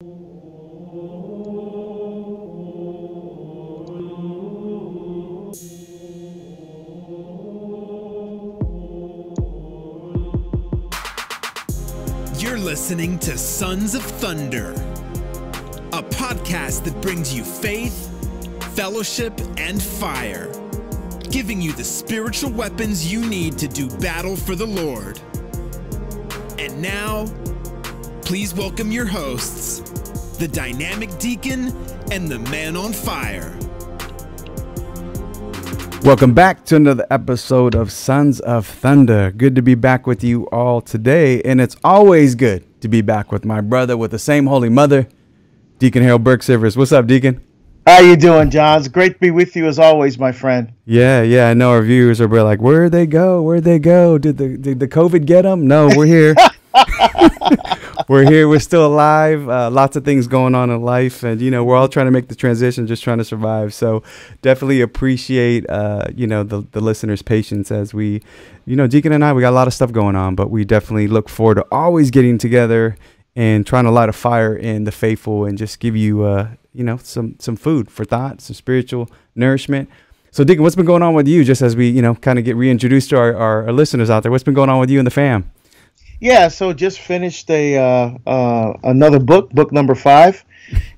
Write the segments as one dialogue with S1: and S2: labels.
S1: You're listening to Sons of Thunder, a podcast that brings you faith, fellowship, and fire, giving you the spiritual weapons you need to do battle for the Lord. And now, please welcome your hosts, the dynamic deacon and the man on fire.
S2: Welcome back to another episode of Sons of Thunder. Good to be back with you all today, and it's always good to be back with my brother with the same holy mother, Deacon Harold Burke Sivers. What's up, Deacon?
S3: How you doing, John? It's great to be with you as always, my friend.
S2: Yeah, yeah. I know our viewers are like, "Where'd they go? Where'd they go? Did the did the COVID get them?" No, we're here. we're here. We're still alive. Uh, lots of things going on in life, and you know, we're all trying to make the transition, just trying to survive. So, definitely appreciate uh, you know the the listeners' patience as we, you know, Deacon and I, we got a lot of stuff going on, but we definitely look forward to always getting together and trying to light a fire in the faithful and just give you, uh, you know, some some food for thought, some spiritual nourishment. So, Deacon, what's been going on with you? Just as we, you know, kind of get reintroduced to our, our, our listeners out there, what's been going on with you and the fam?
S3: Yeah, so just finished a uh, uh, another book, book number five,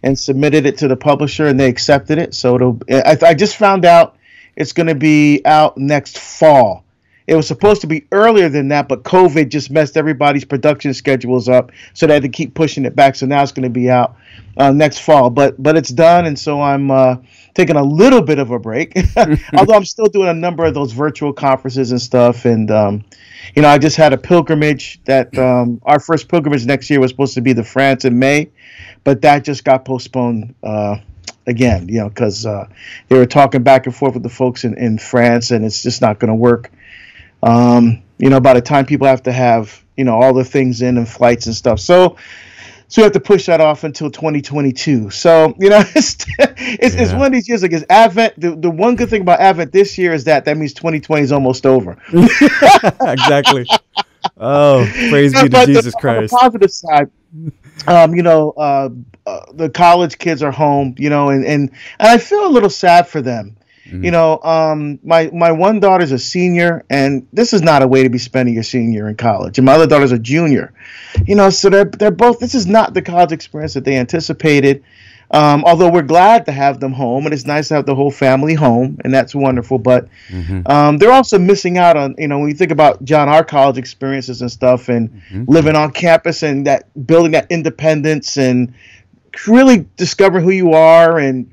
S3: and submitted it to the publisher, and they accepted it. So it'll. I, I just found out it's going to be out next fall. It was supposed to be earlier than that, but COVID just messed everybody's production schedules up, so they had to keep pushing it back. So now it's going to be out uh, next fall. But but it's done, and so I'm uh, taking a little bit of a break, although I'm still doing a number of those virtual conferences and stuff. And um, you know, I just had a pilgrimage that um, our first pilgrimage next year was supposed to be to France in May, but that just got postponed. Uh, again, you know, because uh, they were talking back and forth with the folks in, in France, and it's just not going to work. Um, you know, by the time people have to have, you know, all the things in and flights and stuff. So, so we have to push that off until 2022. So, you know, it's it's, yeah. it's one of these years like it's Advent. The, the one good thing about Advent this year is that that means 2020 is almost over.
S2: exactly. Oh, praise be to Jesus
S3: the,
S2: Christ.
S3: On the positive side, um, you know, uh, uh, the college kids are home, you know, and, and, and I feel a little sad for them Mm-hmm. You know, um, my my one daughter's a senior, and this is not a way to be spending your senior in college. And my other daughter's a junior. You know, so they're they're both. This is not the college experience that they anticipated. Um, although we're glad to have them home, and it's nice to have the whole family home, and that's wonderful. But mm-hmm. um, they're also missing out on, you know, when you think about John, our college experiences and stuff, and mm-hmm. living on campus and that building that independence and really discovering who you are and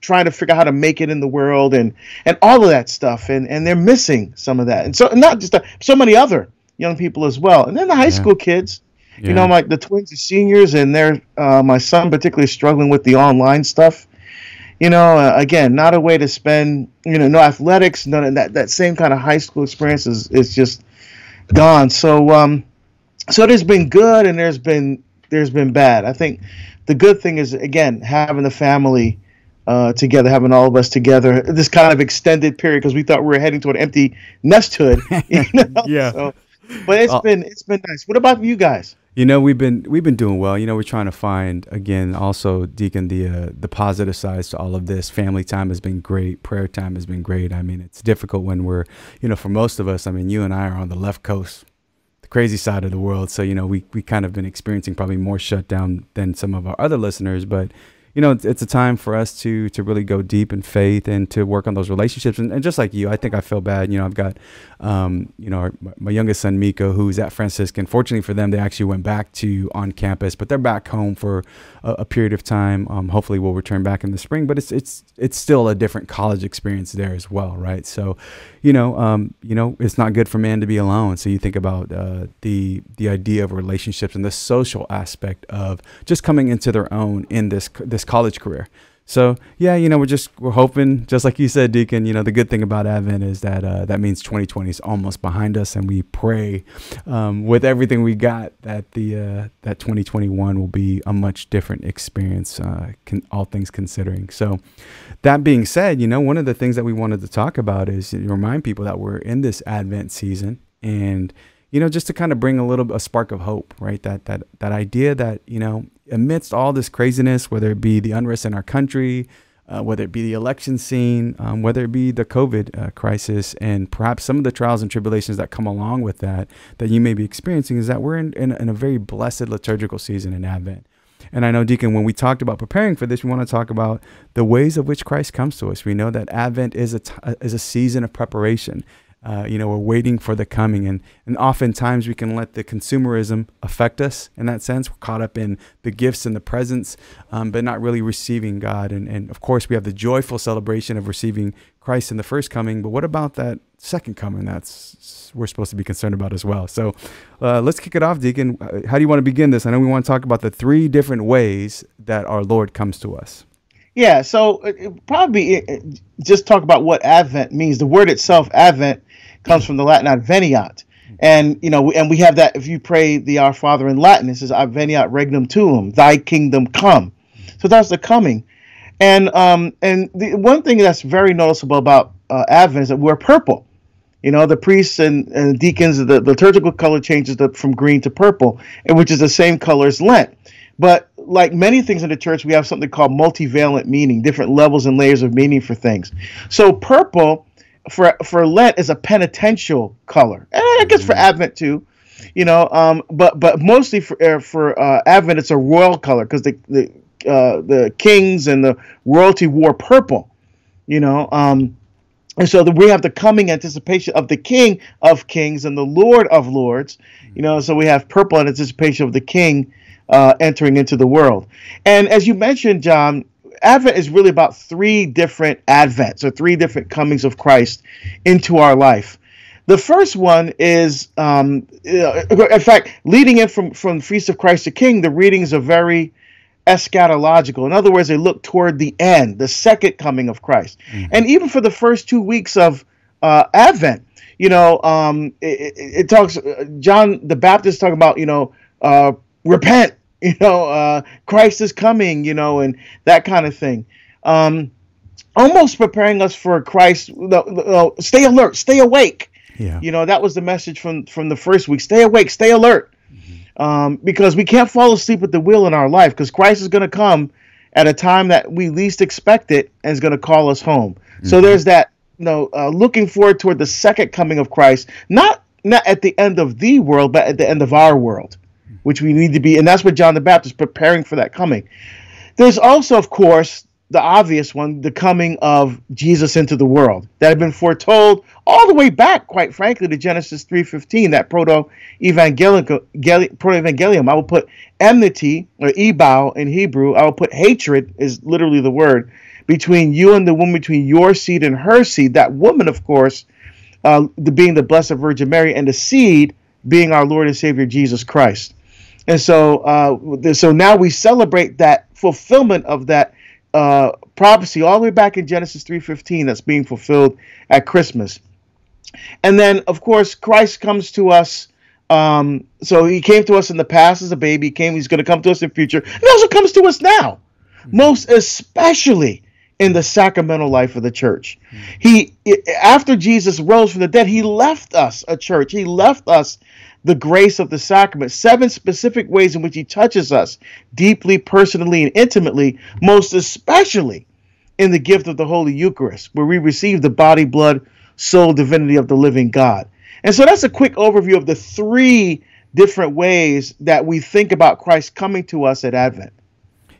S3: trying to figure out how to make it in the world and and all of that stuff. And and they're missing some of that. And so not just that, so many other young people as well. And then the high yeah. school kids. Yeah. you know like the twins are seniors and they're uh, my son particularly struggling with the online stuff. You know uh, again not a way to spend you know no athletics none of that that same kind of high school experience is, is just gone. So um so there's been good and there's been there's been bad. I think the good thing is again having the family uh, together, having all of us together, this kind of extended period because we thought we were heading to an empty nesthood. You know?
S2: yeah.
S3: So, but it's uh, been it's been nice. What about you guys?
S2: You know, we've been we've been doing well. You know, we're trying to find again, also Deacon, the uh, the positive sides to all of this. Family time has been great. Prayer time has been great. I mean, it's difficult when we're, you know, for most of us. I mean, you and I are on the left coast, the crazy side of the world. So you know, we we kind of been experiencing probably more shutdown than some of our other listeners, but you know, it's, it's, a time for us to to really go deep in faith and to work on those relationships. And, and just like you, I think I feel bad. You know, I've got, um, you know, our, my youngest son Miko, who's at Franciscan. Fortunately for them, they actually went back to on campus, but they're back home for a, a period of time. Um, hopefully, we'll return back in the spring. But it's it's it's still a different college experience there as well, right? So, you know, um, you know, it's not good for man to be alone. So you think about uh, the the idea of relationships and the social aspect of just coming into their own in this this college career. So yeah, you know, we're just we're hoping, just like you said, Deacon. You know, the good thing about Advent is that uh, that means 2020 is almost behind us, and we pray um, with everything we got that the uh, that 2021 will be a much different experience, uh, can, all things considering. So that being said, you know, one of the things that we wanted to talk about is remind people that we're in this Advent season, and you know, just to kind of bring a little a spark of hope, right? That that that idea that you know, amidst all this craziness, whether it be the unrest in our country, uh, whether it be the election scene, um, whether it be the COVID uh, crisis, and perhaps some of the trials and tribulations that come along with that, that you may be experiencing, is that we're in, in, in a very blessed liturgical season in Advent. And I know, Deacon, when we talked about preparing for this, we want to talk about the ways of which Christ comes to us. We know that Advent is a, t- is a season of preparation. Uh, you know, we're waiting for the coming. And, and oftentimes we can let the consumerism affect us in that sense. We're caught up in the gifts and the presents, um, but not really receiving God. And, and of course, we have the joyful celebration of receiving Christ in the first coming. But what about that second coming? That's we're supposed to be concerned about as well. So uh, let's kick it off, Deacon. Uh, how do you want to begin this? I know we want to talk about the three different ways that our Lord comes to us.
S3: Yeah, so uh, probably just talk about what Advent means. The word itself, Advent, comes from the Latin adveniat. And you know, and we have that if you pray the Our Father in Latin, it says adveniat regnum tuum, thy kingdom come. So that's the coming. And um and the one thing that's very noticeable about uh, Advent is that we're purple. You know, the priests and, and deacons, the, the liturgical color changes the, from green to purple, and which is the same color as Lent. But like many things in the church, we have something called multivalent meaning, different levels and layers of meaning for things. So purple for for Lent is a penitential color, and I guess for mm-hmm. Advent too, you know. Um, but but mostly for uh, for uh, Advent, it's a royal color because the the uh, the kings and the royalty wore purple, you know. Um, and so the, we have the coming anticipation of the King of Kings and the Lord of Lords, you know. So we have purple in anticipation of the King uh, entering into the world. And as you mentioned, John, Advent is really about three different Advents or three different comings of Christ into our life. The first one is, um, in fact, leading in from from Feast of Christ the King, the readings are very eschatological. In other words, they look toward the end, the second coming of Christ. Mm-hmm. And even for the first two weeks of uh, Advent, you know, um, it, it, it, talks. John the Baptist talking about, you know, uh, repent, you know, uh, Christ is coming, you know, and that kind of thing. Um, almost preparing us for Christ. Stay alert, stay awake. Yeah. You know, that was the message from from the first week. Stay awake, stay alert, mm-hmm. um, because we can't fall asleep at the wheel in our life. Because Christ is going to come at a time that we least expect it, and is going to call us home. Mm-hmm. So there's that. You know, uh, looking forward toward the second coming of Christ, not not at the end of the world, but at the end of our world which we need to be, and that's what John the Baptist preparing for that coming. There's also, of course, the obvious one, the coming of Jesus into the world that had been foretold all the way back, quite frankly, to Genesis 3:15, that proto evangelium. I will put enmity or ebal in Hebrew. I will put hatred is literally the word between you and the woman, between your seed and her seed. That woman, of course, uh, being the Blessed Virgin Mary, and the seed being our Lord and Savior Jesus Christ. And so, uh, so now we celebrate that fulfillment of that uh, prophecy all the way back in Genesis 3:15 that's being fulfilled at Christmas. And then, of course, Christ comes to us. Um, so he came to us in the past as a baby. He came. He's going to come to us in the future. He also comes to us now, mm-hmm. most especially in the sacramental life of the church. Mm-hmm. He, after Jesus rose from the dead, he left us a church. He left us the grace of the sacrament, seven specific ways in which he touches us deeply, personally, and intimately, most especially in the gift of the Holy Eucharist, where we receive the body, blood, soul, divinity of the living God. And so that's a quick overview of the three different ways that we think about Christ coming to us at Advent.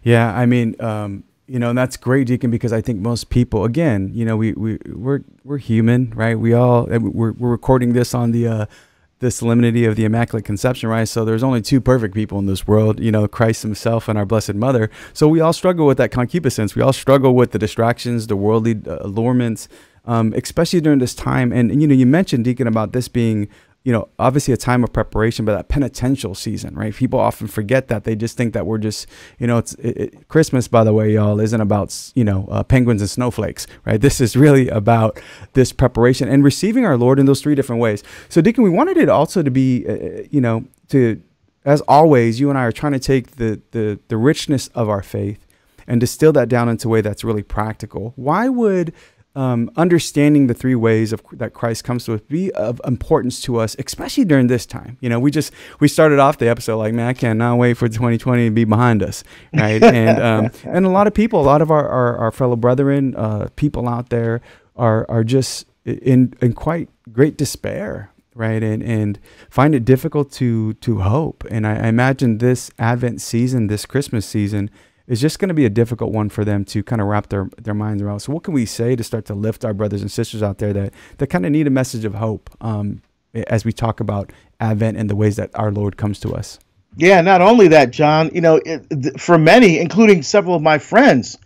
S2: Yeah, I mean, um, you know, and that's great, Deacon, because I think most people, again, you know, we we we're we're human, right? We all we're we're recording this on the uh, the solemnity of the Immaculate Conception, right? So there's only two perfect people in this world, you know, Christ Himself and our Blessed Mother. So we all struggle with that concupiscence. We all struggle with the distractions, the worldly uh, allurements, um, especially during this time. And, and, you know, you mentioned, Deacon, about this being you know, obviously a time of preparation, but that penitential season, right? People often forget that. They just think that we're just, you know, it's it, it, Christmas, by the way, y'all, isn't about, you know, uh, penguins and snowflakes, right? This is really about this preparation and receiving our Lord in those three different ways. So, Deacon, we wanted it also to be, uh, uh, you know, to, as always, you and I are trying to take the, the, the richness of our faith and distill that down into a way that's really practical. Why would um, understanding the three ways of that Christ comes to us be of importance to us, especially during this time. You know, we just we started off the episode like, man, I cannot wait for 2020 to be behind us, right? and um, and a lot of people, a lot of our our, our fellow brethren, uh, people out there are are just in in quite great despair, right? And and find it difficult to to hope. And I, I imagine this Advent season, this Christmas season is just going to be a difficult one for them to kind of wrap their, their minds around. So, what can we say to start to lift our brothers and sisters out there that, that kind of need a message of hope um, as we talk about Advent and the ways that our Lord comes to us?
S3: Yeah, not only that, John, you know, it, for many, including several of my friends,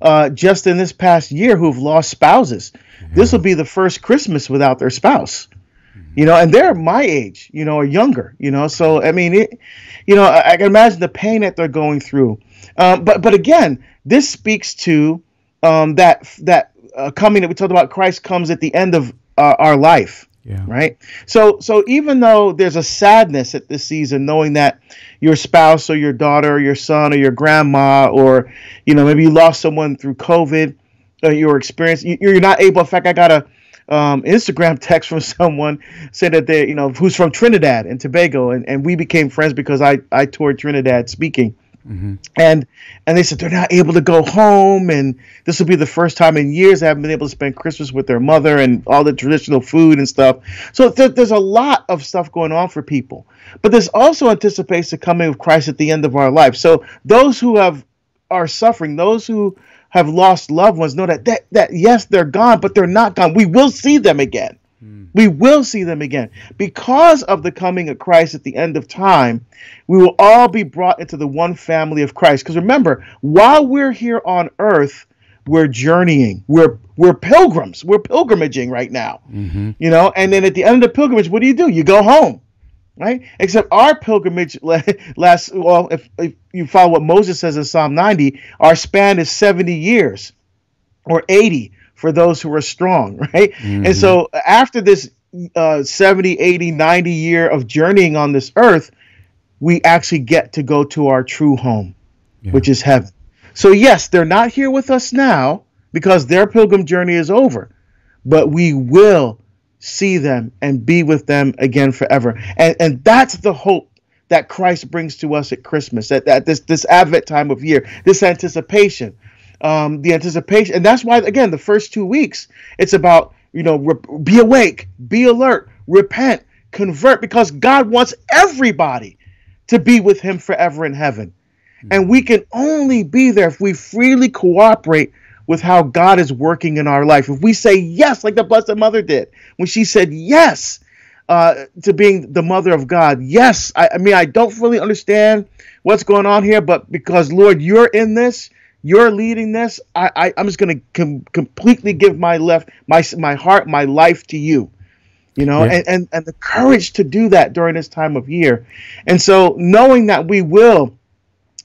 S3: uh, just in this past year who've lost spouses, yeah. this will be the first Christmas without their spouse. Mm-hmm. You know, and they're my age, you know, or younger, you know. So, I mean, it, you know, I, I can imagine the pain that they're going through um, but but again, this speaks to um, that that uh, coming that we talked about. Christ comes at the end of uh, our life. Yeah. Right. So so even though there's a sadness at this season, knowing that your spouse or your daughter or your son or your grandma or you know maybe you lost someone through COVID, uh, your experience, you, you're not able. In fact, I got a um, Instagram text from someone said that they, you know, who's from Trinidad and Tobago, and, and we became friends because I I toured Trinidad speaking, Mm-hmm. And and they said they're not able to go home, and this will be the first time in years they haven't been able to spend Christmas with their mother and all the traditional food and stuff. So th- there's a lot of stuff going on for people, but this also anticipates the coming of Christ at the end of our life. So those who have are suffering, those who have lost loved ones, know that that, that yes, they're gone, but they're not gone. We will see them again. Mm. We will see them again. Because of the coming of Christ at the end of time, we will all be brought into the one family of Christ. Because remember, while we're here on earth, we're journeying. We're we're pilgrims. We're pilgrimaging right now. Mm-hmm. You know, and then at the end of the pilgrimage, what do you do? You go home. Right? Except our pilgrimage lasts well, if, if you follow what Moses says in Psalm 90, our span is 70 years or 80 for those who are strong, right? Mm-hmm. And so after this uh, 70, 80, 90 year of journeying on this earth, we actually get to go to our true home, yeah. which is heaven. So, yes, they're not here with us now because their pilgrim journey is over, but we will see them and be with them again forever. And, and that's the hope that Christ brings to us at Christmas, at, at this, this Advent time of year, this anticipation um, the anticipation, and that's why again the first two weeks it's about you know re- be awake, be alert, repent, convert, because God wants everybody to be with Him forever in heaven, mm-hmm. and we can only be there if we freely cooperate with how God is working in our life. If we say yes, like the Blessed Mother did when she said yes. Uh, to being the mother of God. Yes, I, I mean, I don't fully understand what's going on here, but because, Lord, you're in this, you're leading this. I, I am just going to com- completely give my left my my heart, my life to you. You know, yeah. and, and and the courage to do that during this time of year. And so knowing that we will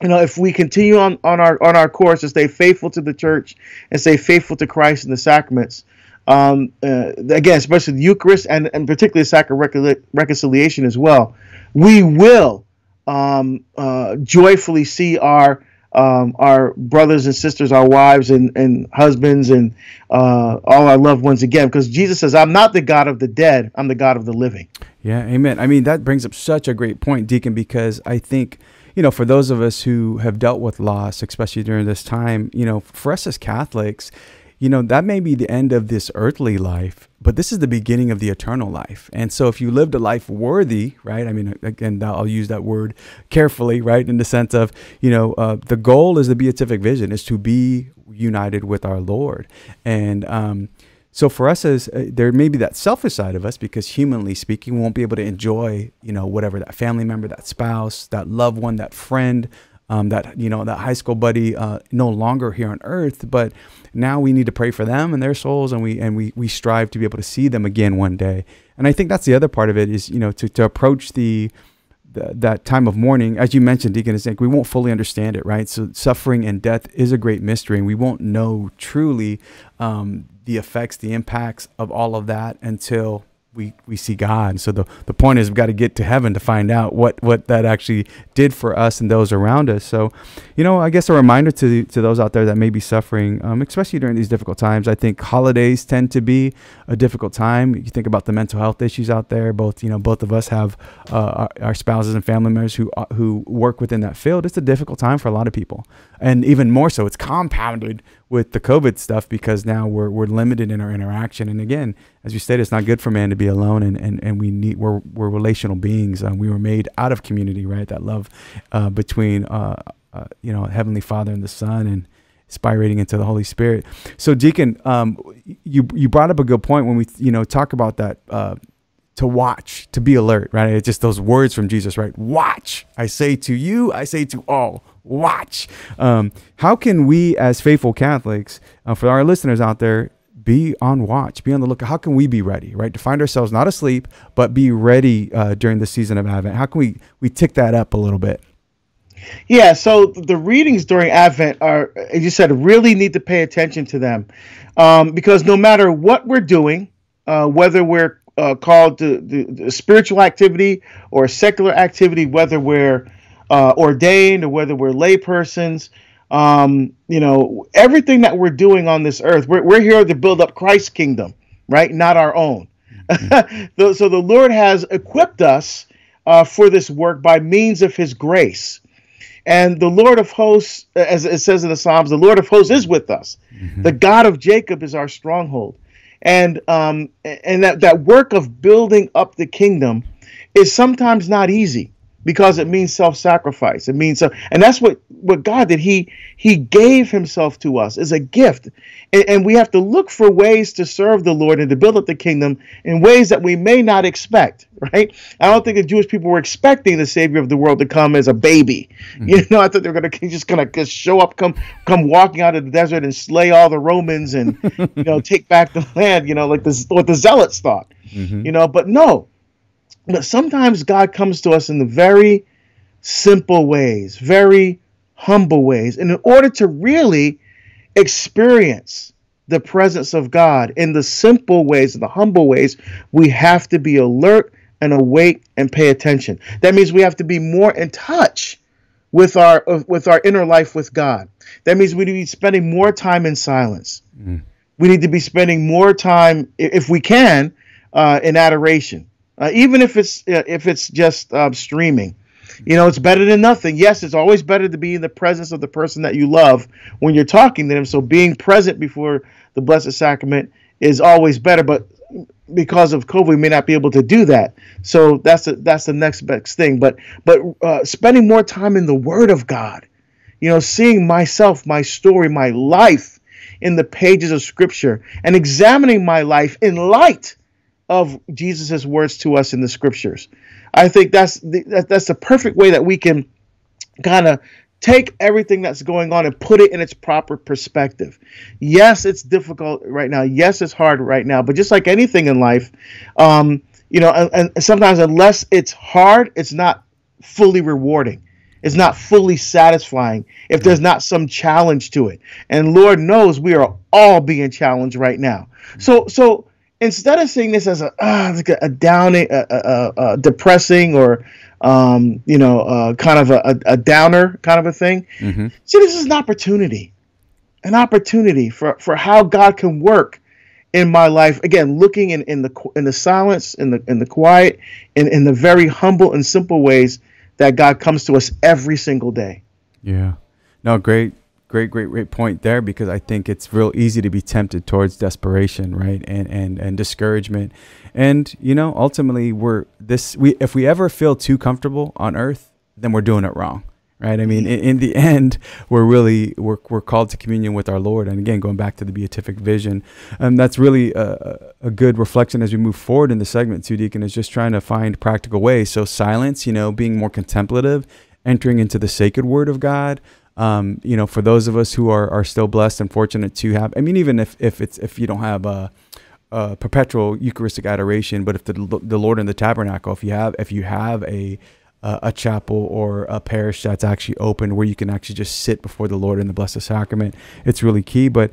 S3: you know, if we continue on, on our on our course to stay faithful to the church and stay faithful to Christ and the sacraments, um, uh, again, especially the Eucharist and, and particularly the sacrament recon- reconciliation as well, we will um, uh, joyfully see our um, our brothers and sisters, our wives and, and husbands, and uh, all our loved ones again. Because Jesus says, I'm not the God of the dead, I'm the God of the living.
S2: Yeah, amen. I mean, that brings up such a great point, Deacon, because I think, you know, for those of us who have dealt with loss, especially during this time, you know, for us as Catholics, you know, that may be the end of this earthly life, but this is the beginning of the eternal life. And so if you lived a life worthy, right? I mean, again, I'll use that word carefully, right? In the sense of, you know, uh, the goal is the beatific vision is to be united with our Lord. And, um, so for us as uh, there may be that selfish side of us because humanly speaking we won't be able to enjoy you know whatever that family member that spouse that loved one that friend um, that you know that high school buddy uh, no longer here on earth but now we need to pray for them and their souls and we and we we strive to be able to see them again one day. And i think that's the other part of it is you know to, to approach the, the that time of mourning as you mentioned deacon Zink, we won't fully understand it right? So suffering and death is a great mystery and we won't know truly um, the effects the impacts of all of that until we we see God. So the the point is we've got to get to heaven to find out what what that actually did for us and those around us. So, you know, I guess a reminder to to those out there that may be suffering, um, especially during these difficult times. I think holidays tend to be a difficult time. You think about the mental health issues out there. Both you know, both of us have uh, our, our, spouses and family members who uh, who work within that field. It's a difficult time for a lot of people, and even more so, it's compounded with the COVID stuff because now we're, we're limited in our interaction. And again, as you said, it's not good for man to be alone and, and, and we need, we're, we're relational beings. We were made out of community, right? That love uh, between, uh, uh you know, Heavenly Father and the Son and spirating into the Holy Spirit. So Deacon, um, you, you brought up a good point when we, you know, talk about that, uh, to watch, to be alert, right? It's just those words from Jesus, right? Watch. I say to you, I say to all, watch. Um, how can we, as faithful Catholics, uh, for our listeners out there, be on watch, be on the lookout? How can we be ready, right? To find ourselves not asleep, but be ready uh, during the season of Advent. How can we we tick that up a little bit?
S3: Yeah, so the readings during Advent are, as you said, really need to pay attention to them, um, because no matter what we're doing, uh, whether we're uh, called to, the spiritual activity or secular activity, whether we're uh, ordained or whether we're laypersons. Um, you know, everything that we're doing on this earth, we're, we're here to build up Christ's kingdom, right? Not our own. Mm-hmm. so the Lord has equipped us uh, for this work by means of his grace. And the Lord of hosts, as it says in the Psalms, the Lord of hosts is with us. Mm-hmm. The God of Jacob is our stronghold. And um, and that, that work of building up the kingdom is sometimes not easy because it means self-sacrifice. It means and that's what what God did. He He gave Himself to us as a gift, and, and, we have to look for ways to serve the Lord and to build up the kingdom in ways that we may not expect. Right? I don't think the Jewish people were expecting the Savior of the world to come as a baby. Mm-hmm. You know, I thought they were going to just going to just show up, come come walking out of the desert and slay all the Romans and you know take back the land. You know, like this what the zealots thought. Mm-hmm. You know, but no but sometimes God comes to us in the very simple ways, very humble ways. And in order to really experience the presence of God in the simple ways, in the humble ways, we have to be alert and awake and pay attention. That means we have to be more in touch with our with our inner life with God. That means we need to be spending more time in silence. Mm. We need to be spending more time, if we can, uh, in adoration uh, even if it's uh, if it's just uh, streaming. You know, it's better than nothing. Yes, it's always better to be in the presence of the person that you love when you're talking to them. So being present before the Blessed Sacrament is always better. But because of COVID, we may not be able to do that. So that's the, that's the next best thing. But but uh, spending more time in the Word of God, you know, seeing myself, my story, my life in the pages of Scripture, and examining my life in light of Jesus' words to us in the scriptures. I think that's the, that's the perfect way that we can kind of take everything that's going on and put it in its proper perspective. Yes, it's difficult right now. Yes, it's hard right now. But just like anything in life, um, you know, and, and sometimes unless it's hard, it's not fully rewarding. It's not fully satisfying if there's not some challenge to it. And Lord knows we are all being challenged right now. So, so instead of seeing this as a uh, like a, a downing, a, a, a, depressing, or um, you know, uh, kind of a, a, downer kind of a thing, mm-hmm. see this is an opportunity, an opportunity for for how God can work in my life. Again, looking in, in the in the silence, in the in the quiet, in in the very humble and simple ways that God comes to us every single day.
S2: Yeah. No, great great, great, great point there because I think it's real easy to be tempted towards desperation, right, and and and discouragement, and you know, ultimately, we're this. We if we ever feel too comfortable on Earth, then we're doing it wrong, right? I mean, in, in the end, we're really we're we're called to communion with our Lord, and again, going back to the beatific vision, and um, that's really a, a good reflection as we move forward in the segment. Too, Deacon is just trying to find practical ways. So silence, you know, being more contemplative, entering into the sacred Word of God um, you know, for those of us who are, are still blessed and fortunate to have, I mean, even if, if it's, if you don't have a, a perpetual Eucharistic adoration, but if the, the Lord in the tabernacle, if you have, if you have a, a chapel or a parish that's actually open where you can actually just sit before the Lord in the Blessed Sacrament, it's really key. But,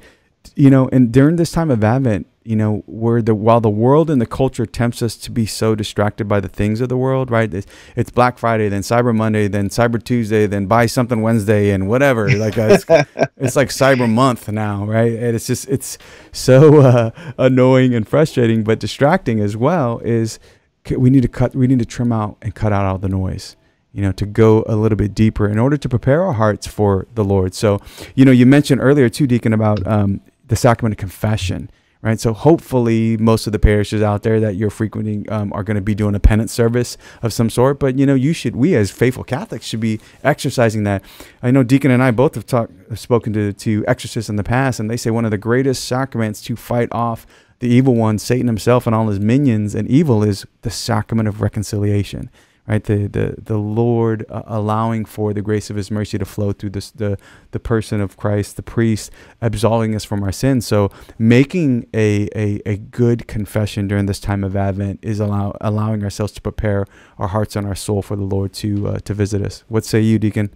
S2: you know, and during this time of Advent, you know, where the while the world and the culture tempts us to be so distracted by the things of the world, right? It's, it's Black Friday, then Cyber Monday, then Cyber Tuesday, then buy something Wednesday, and whatever. Like uh, it's, it's like Cyber Month now, right? And it's just it's so uh, annoying and frustrating, but distracting as well. Is we need to cut, we need to trim out and cut out all the noise you know, to go a little bit deeper in order to prepare our hearts for the Lord. So, you know, you mentioned earlier too, Deacon, about um, the sacrament of confession right? So hopefully, most of the parishes out there that you're frequenting um, are going to be doing a penance service of some sort. But you know, you should, we as faithful Catholics should be exercising that. I know Deacon and I both have talked, spoken to to exorcists in the past, and they say one of the greatest sacraments to fight off the evil one, Satan himself, and all his minions and evil is the sacrament of reconciliation right? The the the Lord uh, allowing for the grace of His mercy to flow through this the the person of Christ, the priest, absolving us from our sins. So making a a, a good confession during this time of Advent is allow allowing ourselves to prepare our hearts and our soul for the Lord to uh, to visit us. What say you, Deacon?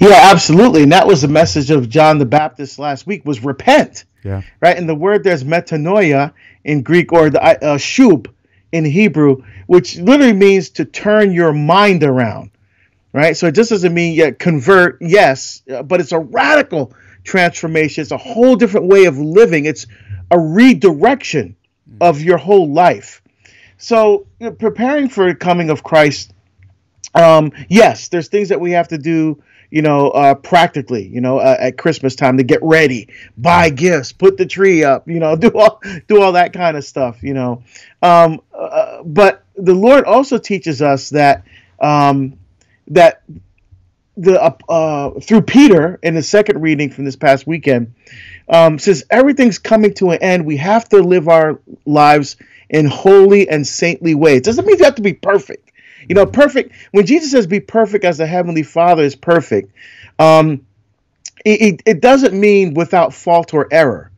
S3: Yeah, absolutely. And that was the message of John the Baptist last week was repent.
S2: Yeah.
S3: Right. And the word there's metanoia in Greek or the uh, shub in Hebrew, which literally means to turn your mind around, right? So it just doesn't mean yet convert, yes, but it's a radical transformation. It's a whole different way of living. It's a redirection of your whole life. So you know, preparing for the coming of Christ, um, yes, there's things that we have to do you know, uh, practically, you know, uh, at Christmas time to get ready, buy gifts, put the tree up, you know, do all do all that kind of stuff, you know. Um, uh, but the Lord also teaches us that um, that the uh, uh, through Peter in the second reading from this past weekend um, says everything's coming to an end. We have to live our lives in holy and saintly ways. Doesn't mean you have to be perfect. You know, perfect. When Jesus says, "Be perfect as the heavenly Father is perfect," um, it, it doesn't mean without fault or error,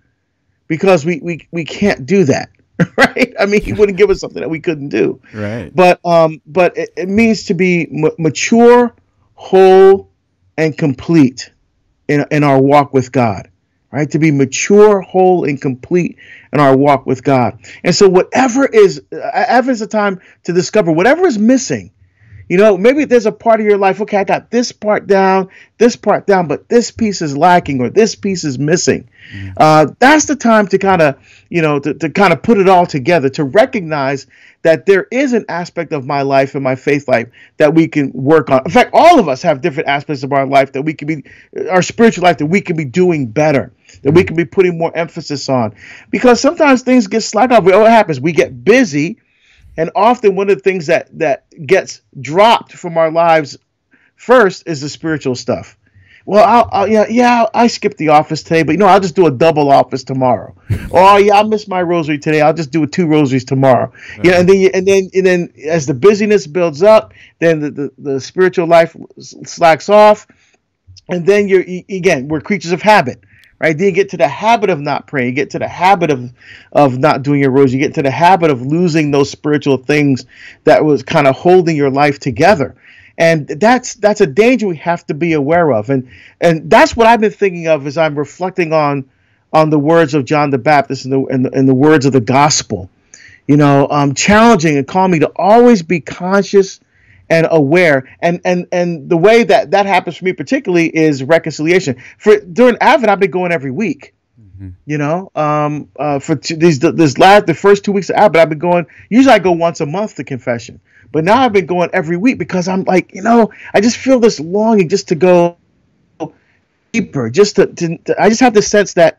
S3: because we we we can't do that, right? I mean, He wouldn't give us something that we couldn't do,
S2: right?
S3: But um, but it, it means to be m- mature, whole, and complete in in our walk with God right? To be mature, whole, and complete in our walk with God. And so, whatever is, uh, ever is a time to discover whatever is missing. You know, maybe there's a part of your life, okay, I got this part down, this part down, but this piece is lacking or this piece is missing. Mm-hmm. Uh, that's the time to kind of, you know, to, to kind of put it all together, to recognize that there is an aspect of my life and my faith life that we can work on. In fact, all of us have different aspects of our life that we can be, our spiritual life that we can be doing better that we can be putting more emphasis on. Because sometimes things get slack off. What happens? We get busy, and often one of the things that that gets dropped from our lives first is the spiritual stuff. Well, I'll, I'll yeah, yeah, I skipped the office today, but you know, I'll just do a double office tomorrow. oh yeah, I missed my rosary today. I'll just do two rosaries tomorrow. Yeah, and then you, and then and then as the busyness builds up, then the, the, the spiritual life slacks off, and then you're again we're creatures of habit right? Then you get to the habit of not praying. You get to the habit of of not doing your rosary. You get to the habit of losing those spiritual things that was kind of holding your life together. And that's that's a danger we have to be aware of. And and that's what I've been thinking of as I'm reflecting on on the words of John the Baptist and the and the, and the words of the gospel. You know, um, challenging and calling me to always be conscious and aware. And and and the way that that happens for me particularly is reconciliation. For during advent i've been going every week mm-hmm. you know um uh for these this last the first two weeks of advent i've been going usually i go once a month to confession. But now i've been going every week because i'm like you know i just feel this longing just to go deeper just to, to, to i just have this sense that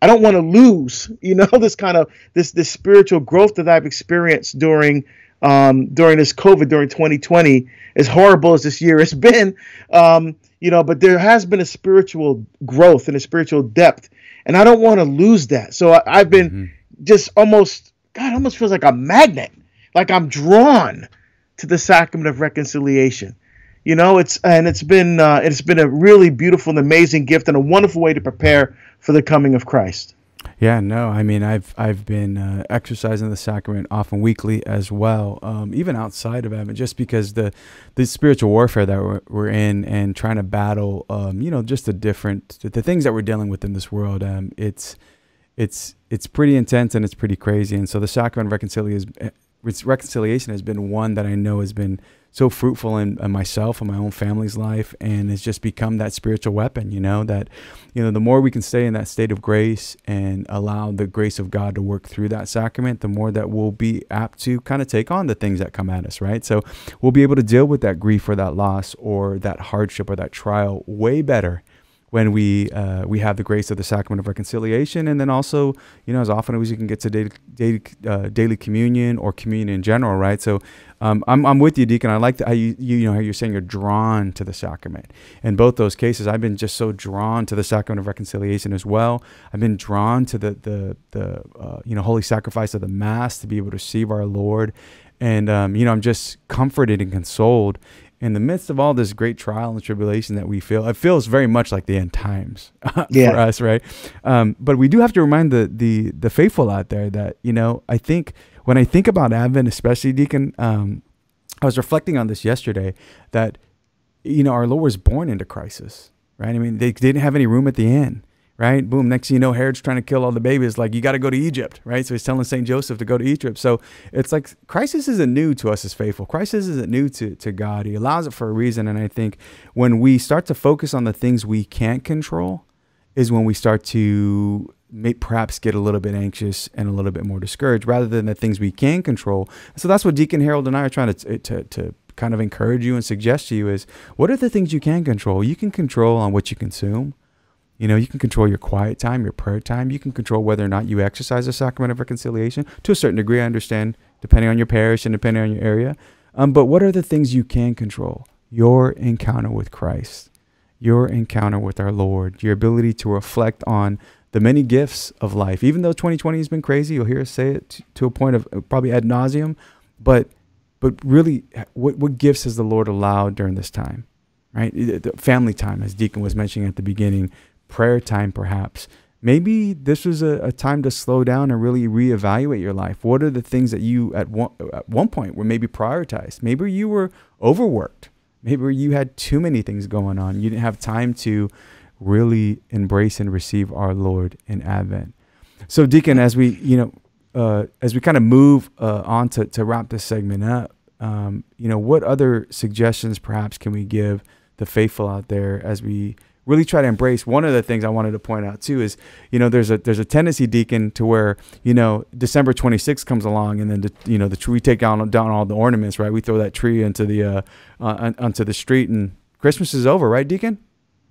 S3: I don't want to lose, you know, this kind of this this spiritual growth that I've experienced during um, during this COVID during 2020, as horrible as this year has been, um, you know, but there has been a spiritual growth and a spiritual depth, and I don't want to lose that. So I, have been mm-hmm. just almost, God, almost feels like a magnet, like I'm drawn to the sacrament of reconciliation. You know, it's and it's been uh, it's been a really beautiful and amazing gift and a wonderful way to prepare for the coming of Christ.
S2: Yeah, no, I mean, I've I've been uh, exercising the sacrament often weekly as well, um, even outside of Advent, just because the the spiritual warfare that we're, we're in and trying to battle, um, you know, just the different the things that we're dealing with in this world. Um, it's it's it's pretty intense and it's pretty crazy. And so the sacrament of reconciliation, reconciliation has been one that I know has been so fruitful in, in, myself and my own family's life and it's just become that spiritual weapon you know that you know the more we can stay in that state of grace and allow the grace of god to work through that sacrament the more that we'll be apt to kind of take on the things that come at us right? So we'll be able to deal with that grief or that loss or that hardship or that trial way better when we uh, we have the grace of the sacrament of reconciliation, and then also, you know, as often as you can get to daily daily, uh, daily communion or communion in general, right? So, um, I'm I'm with you, Deacon. I like how you, you you know how you're saying you're drawn to the sacrament. In both those cases, I've been just so drawn to the sacrament of reconciliation as well. I've been drawn to the the the uh, you know holy sacrifice of the Mass to be able to receive our Lord, and um, you know I'm just comforted and consoled in the midst of all this great trial and tribulation that we feel, it feels very much like the end times yeah. for us, right? Um, but we do have to remind the the the faithful out there that you know I think when I think about Advent, especially Deacon, um, I was reflecting on this yesterday that you know our Lord was born into crisis, right? I mean they, they didn't have any room at the inn right? Boom. Next thing you know, Herod's trying to kill all the babies. Like, you got to go to Egypt, right? So he's telling St. Joseph to go to Egypt. So it's like crisis isn't new to us as faithful. Crisis isn't new to, to God. He allows it for a reason. And I think when we start to focus on the things we can't control, is when we start to may perhaps get a little bit anxious and a little bit more discouraged rather than the things we can control. So that's what Deacon Harold and I are trying to, to, to kind of encourage you and suggest to you is what are the things you can control? You can control on what you consume. You know, you can control your quiet time, your prayer time. You can control whether or not you exercise the sacrament of reconciliation to a certain degree. I understand, depending on your parish and depending on your area. Um, but what are the things you can control? Your encounter with Christ, your encounter with our Lord, your ability to reflect on the many gifts of life. Even though 2020 has been crazy, you'll hear us say it to, a point of uh, probably ad nauseum. But but really, what what gifts has the Lord allowed during this time? Right, the family time, as Deacon was mentioning at the beginning, prayer time, perhaps. Maybe this was a, a, time to slow down and really reevaluate your life. What are the things that you at one, at one point were maybe prioritized? Maybe you were overworked. Maybe you had too many things going on. You didn't have time to really embrace and receive our Lord in Advent. So, Deacon, as we you know, uh, as we kind of move uh, on to, to wrap this segment up, um, you know, what other suggestions perhaps can we give the faithful out there as we really try to embrace. One of the things I wanted to point out too is you know there's a there's a tendency deacon to where you know December 26th comes along and then the, you know the tree we take down down all the ornaments right? We throw that tree into the uh, uh onto the street and Christmas is over right deacon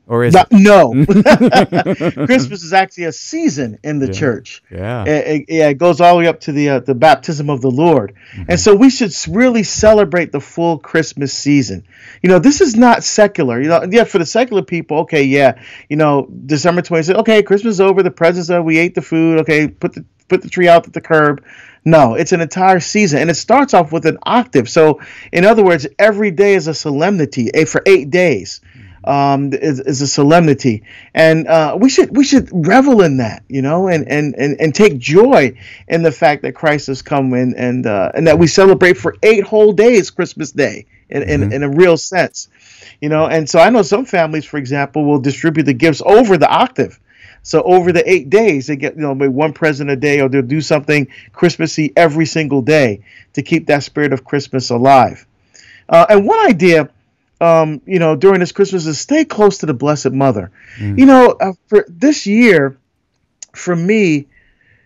S2: or is
S3: Not, no. Christmas is actually a season in the
S2: yeah.
S3: church.
S2: Yeah.
S3: It, it, it goes all the way up to the uh, the baptism of the lord. Mm-hmm. and so we should really celebrate the full christmas season. You know this is not secular. You know yeah for the secular people okay yeah. You know december 26th okay christmas is over the presents are we ate the food okay put the put the tree out at the curb. No, it's an entire season, and it starts off with an octave. So, in other words, every day is a solemnity eh, for eight days um, is, is a solemnity, and uh, we should we should revel in that, you know, and and and, and take joy in the fact that Christ has come in, and uh, and that we celebrate for eight whole days Christmas Day in, mm-hmm. in in a real sense, you know. And so I know some families, for example, will distribute the gifts over the octave. So over the eight days, they get you know maybe one present a day, or they'll do something Christmassy every single day to keep that spirit of Christmas alive. Uh, and one idea um, you know, during this Christmas is stay close to the Blessed Mother. Mm. You know, uh, for this year, for me,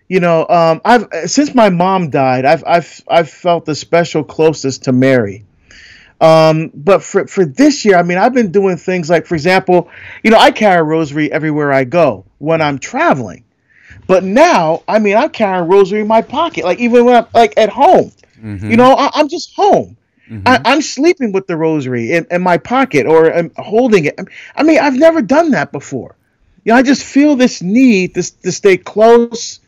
S3: you know, um, I've since my mom died, I've I've I've felt the special closest to Mary. Um, but for for this year, I mean, I've been doing things like, for example, you know, I carry a rosary everywhere I go when I'm traveling. But now, I mean, I carry a rosary in my pocket, like even when I'm like at home. Mm-hmm. You know, I, I'm just home. Mm-hmm. I, am sleeping with the rosary in, in my pocket or I'm holding it. I mean, I've never done that before. You know, I just feel this need to, to stay close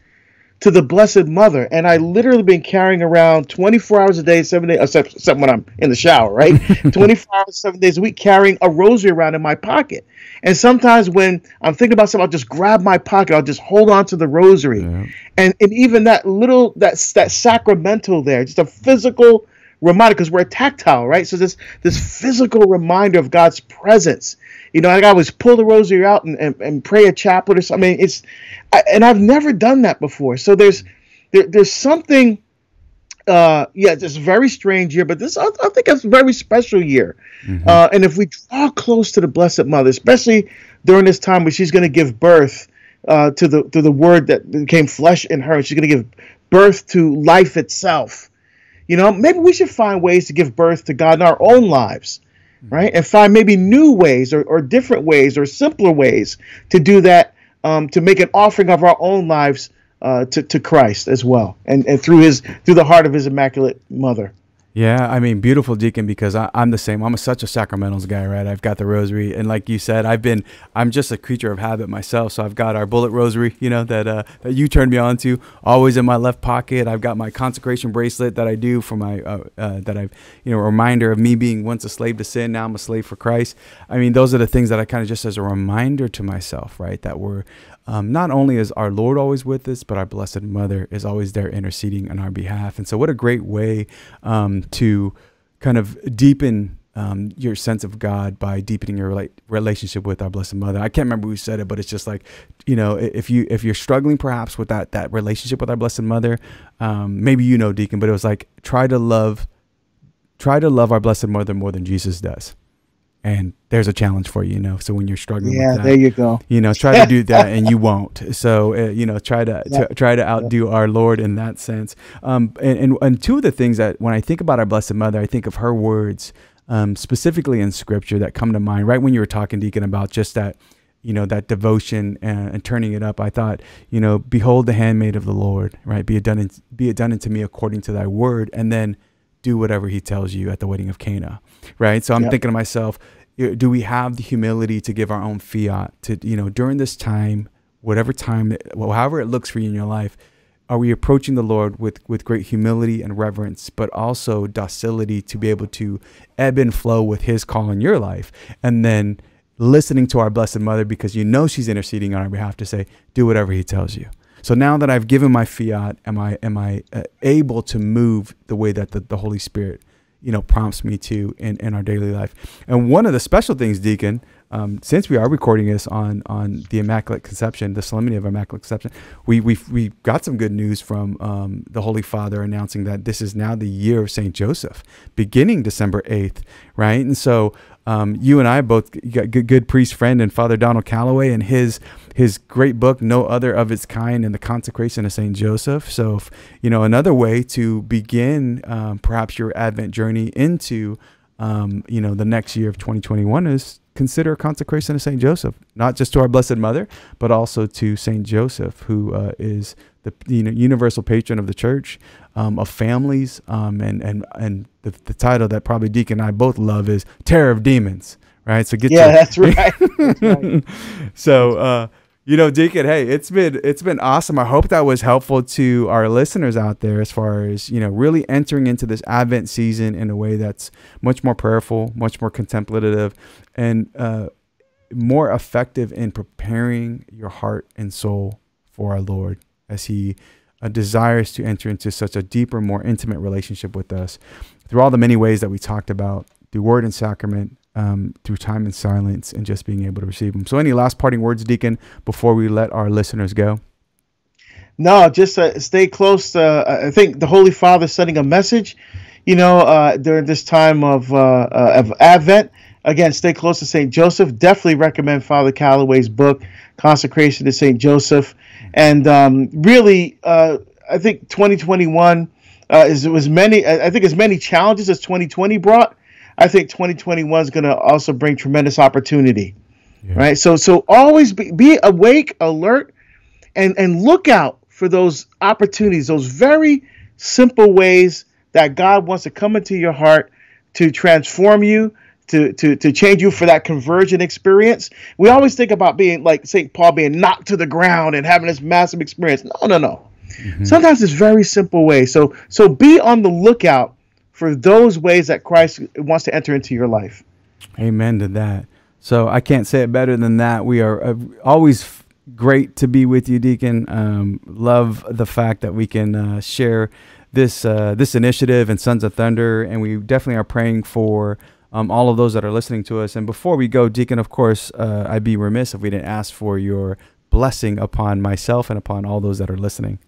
S3: to the Blessed Mother, and I literally been carrying around 24 hours a day, seven days, except, except when I'm in the shower, right? 24 hours, seven days a week, carrying a rosary around in my pocket. And sometimes when I'm thinking about something, I'll just grab my pocket, I'll just hold on to the rosary, yeah. and and even that little that that sacramental there, just a physical reminder because we're tactile, right? So this this physical reminder of God's presence You know, like I always pull the rosary out and, and, and pray a chaplet or something. I mean, it's, I, and I've never done that before. So there's, there, there's something, uh, yeah, it's very strange year, but this, I, I think it's a very special year. Mm-hmm. Uh, and if we draw close to the Blessed Mother, especially during this time where she's going to give birth uh, to the to the Word that became flesh in her, she's going to give birth to life itself. You know, maybe we should find ways to give birth to God in our own lives, right? And find maybe new ways or, or different ways or simpler ways to do that, um, to make an offering of our own lives uh, to, to Christ as well, and, and through his through the heart of his Immaculate Mother.
S2: Yeah, I mean, beautiful deacon because I, am the same. I'm a, such a sacramentals guy, right? I've got the rosary, and like you said, I've been. I'm just a creature of habit myself. So I've got our bullet rosary, you know, that uh, that you turned me on to, always in my left pocket. I've got my consecration bracelet that I do for my uh, uh, that I've you know a reminder of me being once a slave to sin, now I'm a slave for Christ. I mean, those are the things that I kind of just as a reminder to myself, right? That we're um, not only is our Lord always with us, but our Blessed Mother is always there interceding on our behalf. And so, what a great way um, to kind of deepen um, your sense of God by deepening your rela- relationship with our Blessed Mother. I can't remember who said it, but it's just like, you know, if you if you're struggling perhaps with that that relationship with our Blessed Mother, um, maybe you know, Deacon, but it was like try to love, try to love our Blessed Mother more than Jesus does and there's a challenge for you, you know. So when you're struggling,
S3: yeah,
S2: that,
S3: there you go.
S2: You know, try to do that, and you won't. So uh, you know, try to, yeah. to, try to outdo yeah. our Lord in that sense. Um, and, and and two of the things that when I think about our Blessed Mother, I think of her words, um, specifically in Scripture, that come to mind. Right when you were talking, Deacon, about just that, you know, that devotion and, and turning it up. I thought, you know, behold the handmaid of the Lord. Right, be it done, in, be it done unto me according to Thy word, and then do whatever he tells you at the wedding of Cana, right? So I'm yep. thinking to myself, do we have the humility to give our own fiat to, you know, during this time, whatever time, well, however it looks for you in your life, are we approaching the Lord with, with great humility and reverence, but also docility to be able to ebb and flow with his call in your life? And then listening to our Blessed Mother because you know she's interceding on our behalf to say, do whatever he tells you. So now that I've given my fiat, am I am I uh, able to move the way that the, the Holy Spirit, you know, prompts me to in, in our daily life? And one of the special things, Deacon, um, since we are recording this on on the Immaculate Conception, the Solemnity of Immaculate Conception, we we we got some good news from um, the Holy Father announcing that this is now the year of Saint Joseph, beginning December eighth, right? And so um, you and I both got good, good priest friend and Father Donald Calloway and his his great book, No Other of Its Kind, and the Consecration of Saint Joseph. So, if, you know, another way to begin um, perhaps your Advent journey into, um, you know, the next year of 2021 is consider a consecration of Saint Joseph, not just to our Blessed Mother, but also to Saint Joseph, who uh, is the you know universal patron of the church, um, of families, um, and and and the, the title that probably Deacon and I both love is Terror of Demons, right? So get
S3: yeah, that's right. that's right.
S2: so. Uh, you know, Deacon, hey, it's been it's been awesome. I hope that was helpful to our listeners out there as far as, you know, really entering into this Advent season in a way that's much more prayerful, much more contemplative, and uh, more effective in preparing your heart and soul for our Lord as He uh, desires to enter into such a deeper, more intimate relationship with us through all the many ways that we talked about through word and sacrament, um, through time and silence, and just being able to receive them. So, any last parting words, Deacon, before we let our listeners go?
S3: No, just uh, stay close. Uh, I think the Holy Father sending a message, you know, uh, during this time of, uh, uh, of Advent. Again, stay close to St. Joseph. Definitely recommend Father Calloway's book, Consecration to St. Joseph. And um, really, uh, I think 2021 is was many. I think as many challenges as 2020 brought. I think 2021 is going to also bring tremendous opportunity. Yeah. Right. So so always be, be awake, alert, and and look out for those opportunities, those very simple ways that God wants to come into your heart to transform you, to to to change you for that conversion experience. We always think about being like St. Paul being knocked to the ground and having this massive experience. No, no, no. Mm-hmm. Sometimes it's very simple ways. So so be on the lookout for those ways that Christ wants to enter into your life.
S2: Amen to that. So I can't say it better than that. We are uh, always f- great to be with you, Deacon. Um, love the fact that we can uh, share this uh, this initiative and Sons of Thunder, and we definitely are praying for um, all of those that are listening to us. And before we go, Deacon, of course, uh, I'd be remiss if we didn't ask for your blessing upon myself and upon all those that are listening.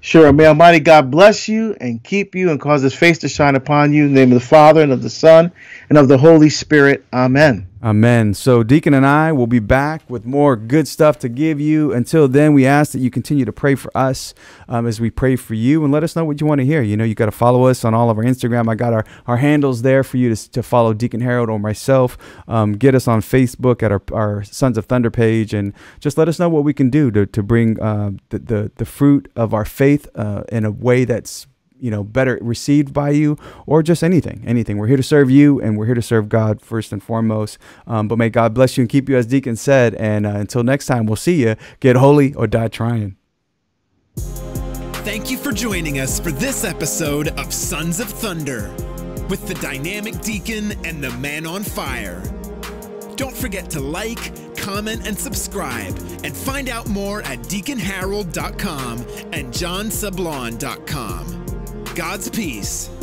S3: Sure. May Almighty God bless you and keep you and cause his face to shine upon you. In the name of the Father and of the Son and of the Holy Spirit. Amen.
S2: Amen. So, Deacon and I will be back with more good stuff to give you. Until then, we ask that you continue to pray for us um, as we pray for you and let us know what you want to hear. You know, you got to follow us on all of our Instagram. I got our, our handles there for you to, to follow Deacon Harold or myself. Um, get us on Facebook at our, our Sons of Thunder page and just let us know what we can do to, to bring uh, the, the, the fruit of our faith uh, in a way that's you know better received by you or just anything anything. We're here to serve you and we're here to serve god first and foremost. Um, but may god bless you and keep you as deacon said. And uh, until next time we'll see you. Get holy or die trying.
S1: Thank you for joining us for this episode of sons of thunder with the dynamic deacon and the man on fire. Don't forget to like, comment, and subscribe, and find out more at deaconharold.com and johnsablan.com. God's peace.